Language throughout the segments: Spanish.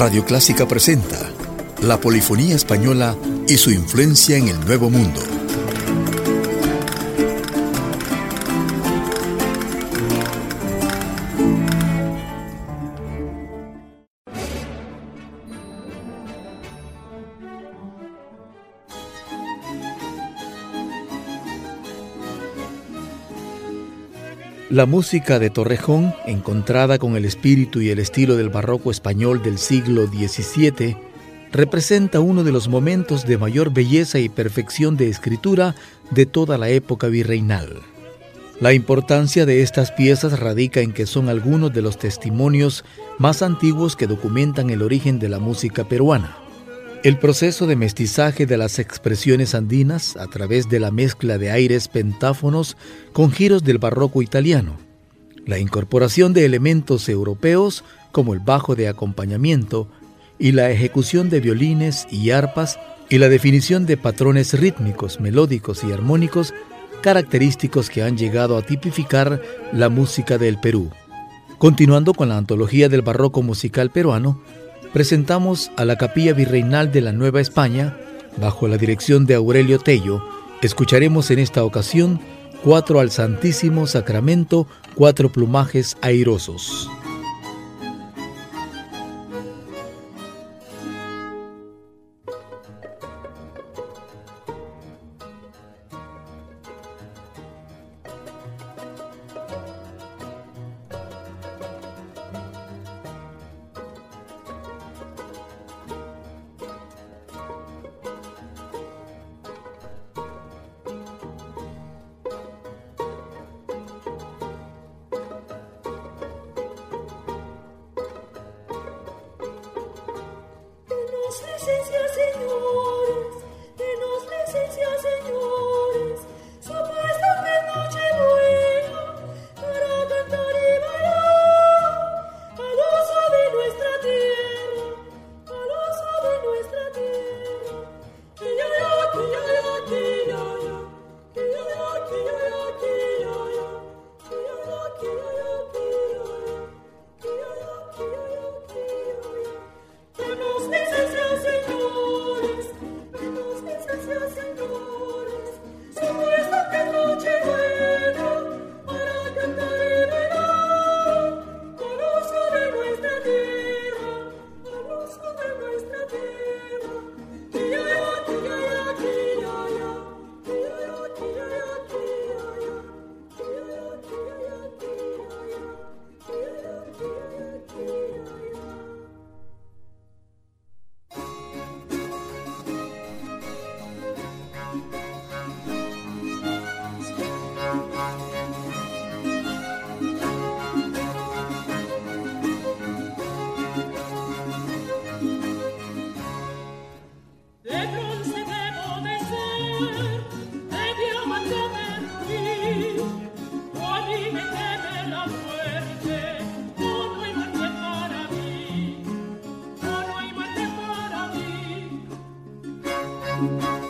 Radio Clásica presenta la polifonía española y su influencia en el Nuevo Mundo. La música de Torrejón, encontrada con el espíritu y el estilo del barroco español del siglo XVII, representa uno de los momentos de mayor belleza y perfección de escritura de toda la época virreinal. La importancia de estas piezas radica en que son algunos de los testimonios más antiguos que documentan el origen de la música peruana. El proceso de mestizaje de las expresiones andinas a través de la mezcla de aires pentáfonos con giros del barroco italiano, la incorporación de elementos europeos como el bajo de acompañamiento y la ejecución de violines y arpas y la definición de patrones rítmicos, melódicos y armónicos característicos que han llegado a tipificar la música del Perú. Continuando con la antología del barroco musical peruano, presentamos a la Capilla Virreinal de la Nueva España, bajo la dirección de Aurelio Tello, escucharemos en esta ocasión cuatro al Santísimo Sacramento, cuatro plumajes airosos. Música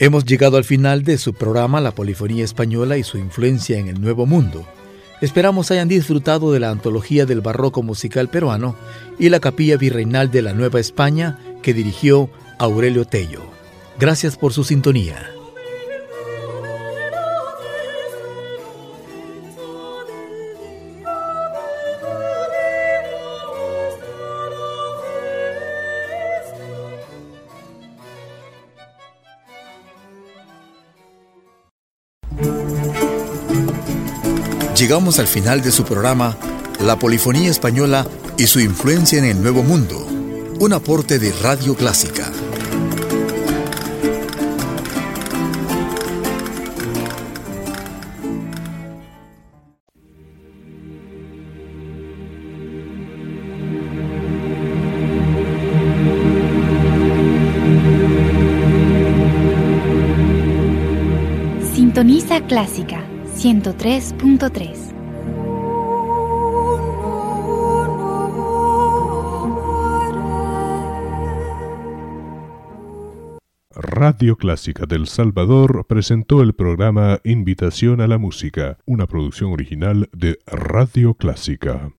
Hemos llegado al final de su programa La Polifonía Española y su influencia en el Nuevo Mundo. Esperamos hayan disfrutado de la antología del barroco musical peruano y la capilla virreinal de la Nueva España que dirigió Aurelio Tello. Gracias por su sintonía. Llegamos al final de su programa La Polifonía Española y su influencia en el Nuevo Mundo, un aporte de Radio Clásica. Sintoniza Clásica 103.3. Radio Clásica del Salvador presentó el programa Invitación a la Música, una producción original de Radio Clásica.